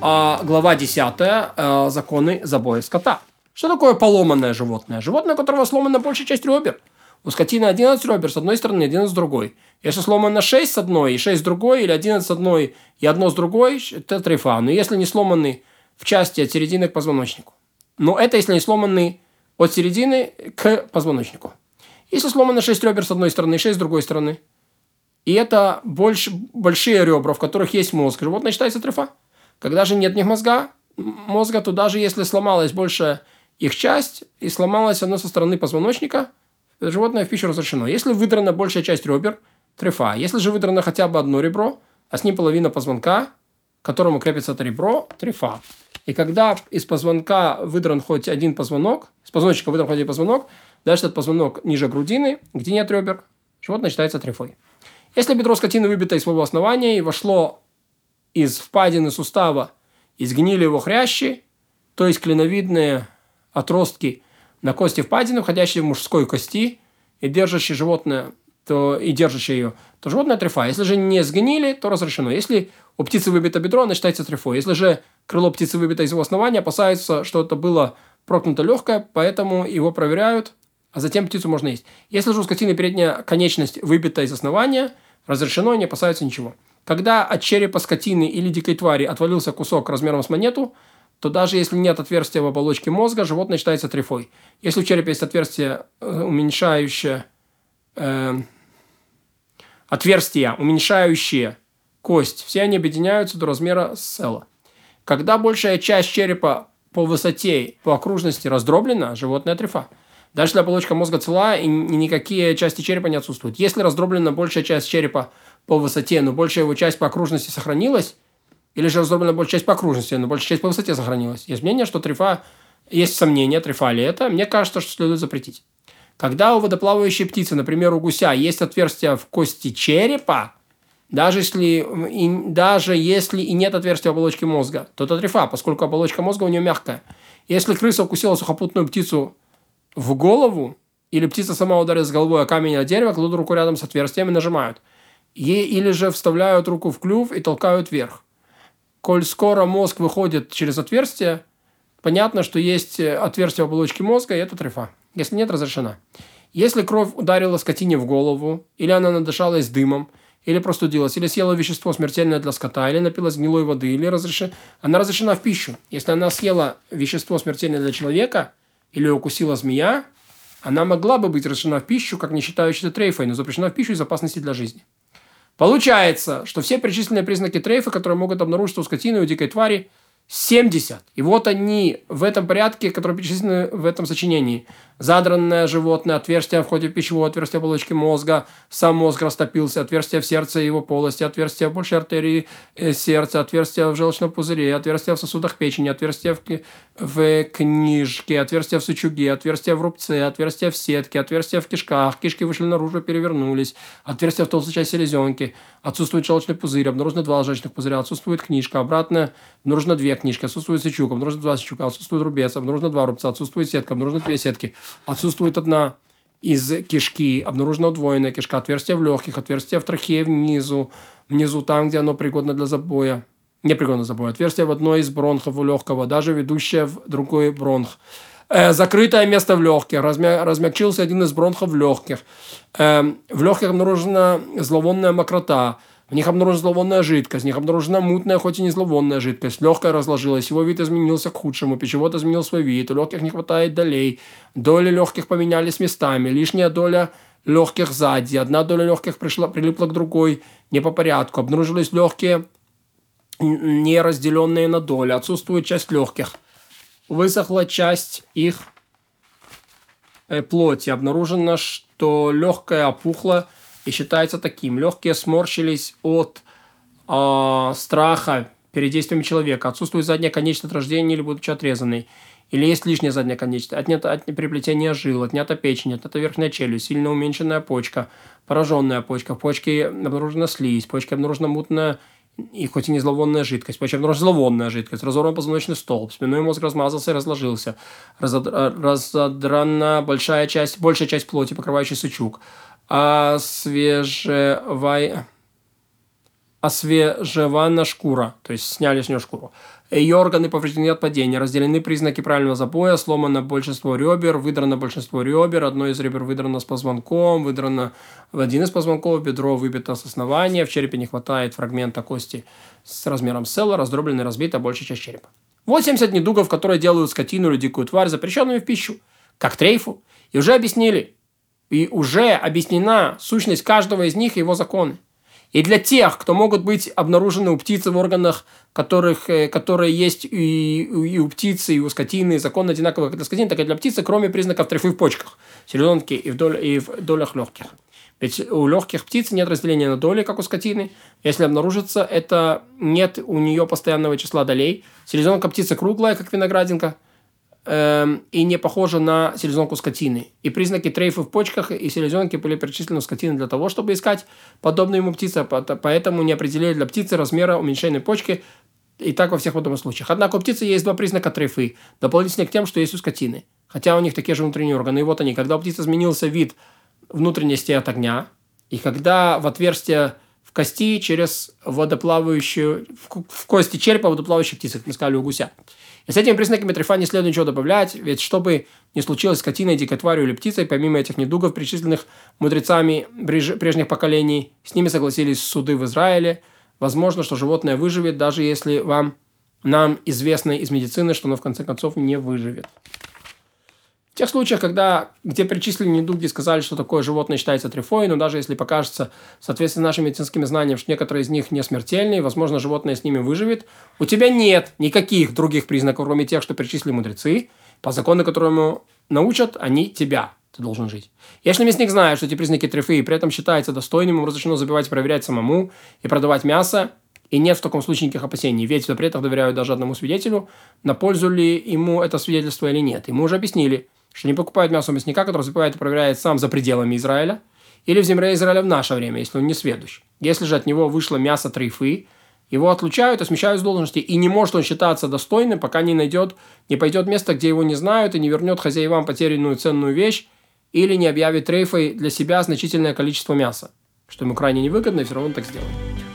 а, глава 10, а, законы забоя скота. Что такое поломанное животное? Животное, у которого сломана большая часть ребер. У скотины 11 ребер с одной стороны, 11 с другой. Если сломано 6 с одной и 6 с другой, или 11 с одной и одно с другой, это трефа. Но если не сломаны в части от середины к позвоночнику. Но это если не сломаны от середины к позвоночнику. Если сломано 6 ребер с одной стороны и 6 с другой стороны, и это больше, большие ребра, в которых есть мозг, животное считается трефа. Когда же нет них мозга, мозга, то даже если сломалась большая их часть и сломалась оно со стороны позвоночника, животное в пищу разрешено. Если выдрана большая часть ребер, трефа. Если же выдрано хотя бы одно ребро, а с ним половина позвонка, к которому крепится это ребро, трефа. И когда из позвонка выдран хоть один позвонок, с позвоночника выдран хоть один позвонок, дальше этот позвонок ниже грудины, где нет ребер, животное считается трефой. Если бедро скотины выбито из своего основания и вошло из впадины сустава, изгнили его хрящи, то есть клиновидные отростки на кости впадины, входящие в мужской кости, и держащие животное, то, и держащие ее, то животное трефа. Если же не сгнили, то разрешено. Если у птицы выбито бедро, она считается трефой. Если же крыло птицы выбито из его основания, опасаются, что это было проклято легкое, поэтому его проверяют, а затем птицу можно есть. Если же у скотины передняя конечность выбита из основания, разрешено, не опасаются ничего. Когда от черепа скотины или дикой твари отвалился кусок размером с монету, то даже если нет отверстия в оболочке мозга, животное считается трефой. Если в черепе есть отверстие, э, уменьшающее э, отверстия, уменьшающие кость, все они объединяются до размера села. Когда большая часть черепа по высоте, по окружности раздроблена, животное трефа. Если оболочка мозга цела и никакие части черепа не отсутствуют. Если раздроблена большая часть черепа по высоте, но большая его часть по окружности сохранилась, или же раздроблена большая часть по окружности, но большая часть по высоте сохранилась. Есть мнение, что трефа, есть сомнения, трефа ли это. Мне кажется, что следует запретить. Когда у водоплавающей птицы, например, у гуся, есть отверстие в кости черепа, даже если, и, даже если и нет отверстия в оболочке мозга, то это трефа, поскольку оболочка мозга у нее мягкая. Если крыса укусила сухопутную птицу в голову, или птица сама ударилась головой о камень или дерево, кладут руку рядом с отверстием и нажимают. Или же вставляют руку в клюв и толкают вверх коль скоро мозг выходит через отверстие, понятно, что есть э, отверстие в оболочке мозга, и это трефа. Если нет, разрешена. Если кровь ударила скотине в голову, или она надышалась дымом, или простудилась, или съела вещество смертельное для скота, или напилась гнилой воды, или разреш... она разрешена в пищу. Если она съела вещество смертельное для человека, или укусила змея, она могла бы быть разрешена в пищу, как не считающаяся трейфой, но запрещена в пищу из опасности для жизни. Получается, что все перечисленные признаки трейфа, которые могут обнаружиться у скотины у дикой твари, 70. И вот они в этом порядке, которые перечислены в этом сочинении. Задранное животное, отверстие в ходе пищевого, отверстие оболочки мозга, сам мозг растопился, отверстие в сердце и его полости, отверстие в большей артерии э, сердца, отверстие в желчном пузыре, отверстие в сосудах печени, отверстие в, в книжке, отверстие в сучуге, отверстие в рубце, отверстие в сетке, отверстие в кишках, кишки вышли наружу, перевернулись, отверстие в толстой части селезенки, отсутствует желчный пузырь, обнаружено два желчных пузыря, отсутствует книжка, обратно обнаружено две книжки, отсутствует сычук, обнаружено два сычука, отсутствует рубец, обнаружено два рубца, отсутствует сетка, обнаружено две сетки, отсутствует одна из кишки, обнаружена удвоенная кишка, отверстие в легких, отверстие в трахее внизу, внизу там, где оно пригодно для забоя, непригодно для забоя, отверстие в одной из бронхов у легкого, даже ведущее в другой бронх. Э, закрытое место в легких, размя... размягчился один из бронхов в легких. Э, в легких обнаружена зловонная мокрота, в них обнаружена зловонная жидкость, в них обнаружена мутная, хоть и не зловонная жидкость. Легкая разложилась, его вид изменился к худшему, пищевод изменил свой вид, у легких не хватает долей, доли легких поменялись местами, лишняя доля легких сзади, одна доля легких пришла, прилипла к другой, не по порядку, обнаружились легкие, не разделенные на доли, отсутствует часть легких, высохла часть их э, плоти, обнаружено, что легкая опухла, и считается таким. Легкие сморщились от э, страха перед действиями человека. Отсутствует задняя конечность от рождения или будучи отрезанной. Или есть лишняя задняя конечность. Отнято от приплетения жил, отнята печень, отнята верхняя челюсть, сильно уменьшенная почка, пораженная почка. В почке обнаружена слизь, в почке обнаружена мутная и хоть и не зловонная жидкость, почему обнаружена зловонная жидкость, разорван позвоночный столб, спинной мозг размазался и разложился, разодрана большая часть, большая часть плоти, покрывающая сучук, а свежевая освежевана шкура, то есть сняли с нее шкуру. Ее органы повреждены от падения, разделены признаки правильного запоя, сломано большинство ребер, выдрано большинство ребер, одно из ребер выдрано с позвонком, выдрано в один из позвонков, бедро выбито с основания, в черепе не хватает фрагмента кости с размером селла, раздроблена и разбита большая часть черепа. Вот 70 недугов, которые делают скотину или дикую тварь запрещенными в пищу, как трейфу, и уже объяснили, и уже объяснена сущность каждого из них и его законы. И для тех, кто могут быть обнаружены у птицы в органах, которых, э, которые есть и, и у птицы, и у скотины, закон одинаковый как для скотины, так и для птицы, кроме признаков трефы в почках, селезенки и в, доль, и в долях легких. Ведь у легких птиц нет разделения на доли, как у скотины. Если обнаружится, это нет у нее постоянного числа долей. Селезенка птицы круглая, как виноградинка – Эм, и не похожа на селезенку скотины. И признаки трейфа в почках и селезенки были перечислены у скотины для того, чтобы искать подобные ему птицы, поэтому не определили для птицы размера уменьшения почки, и так во всех подобных случаях. Однако у птицы есть два признака трейфы, дополнительные к тем, что есть у скотины. Хотя у них такие же внутренние органы. И вот они, когда у птицы изменился вид внутренности от огня, и когда в отверстие в кости через водоплавающую, в кости черепа водоплавающей птицы, как мы сказали у гуся. С этими признаками трефа не следует ничего добавлять, ведь чтобы не случилось скотиной, дикой тварью или птицей, помимо этих недугов, причисленных мудрецами прежних поколений, с ними согласились суды в Израиле. Возможно, что животное выживет, даже если вам нам известно из медицины, что оно в конце концов не выживет. В тех случаях, когда, где перечислены недуги, сказали, что такое животное считается трифой, но даже если покажется, соответственно нашим медицинским знаниям, что некоторые из них не смертельные, возможно, животное с ними выживет, у тебя нет никаких других признаков, кроме тех, что перечислили мудрецы, по закону, которому научат, они тебя. Ты должен жить. Если мясник знает, что эти признаки трифы и при этом считается достойным, ему разрешено забивать и проверять самому и продавать мясо, и нет в таком случае никаких опасений. Ведь в запретах доверяют даже одному свидетелю, на пользу ли ему это свидетельство или нет. Ему уже объяснили – что не покупают мясо мясника, который закупает и проверяет сам за пределами Израиля, или в земле Израиля в наше время, если он не сведущ. Если же от него вышло мясо трейфы, его отлучают и смещают с должности, и не может он считаться достойным, пока не найдет, не пойдет место, где его не знают, и не вернет хозяевам потерянную ценную вещь, или не объявит трейфой для себя значительное количество мяса, что ему крайне невыгодно, и все равно он так сделает.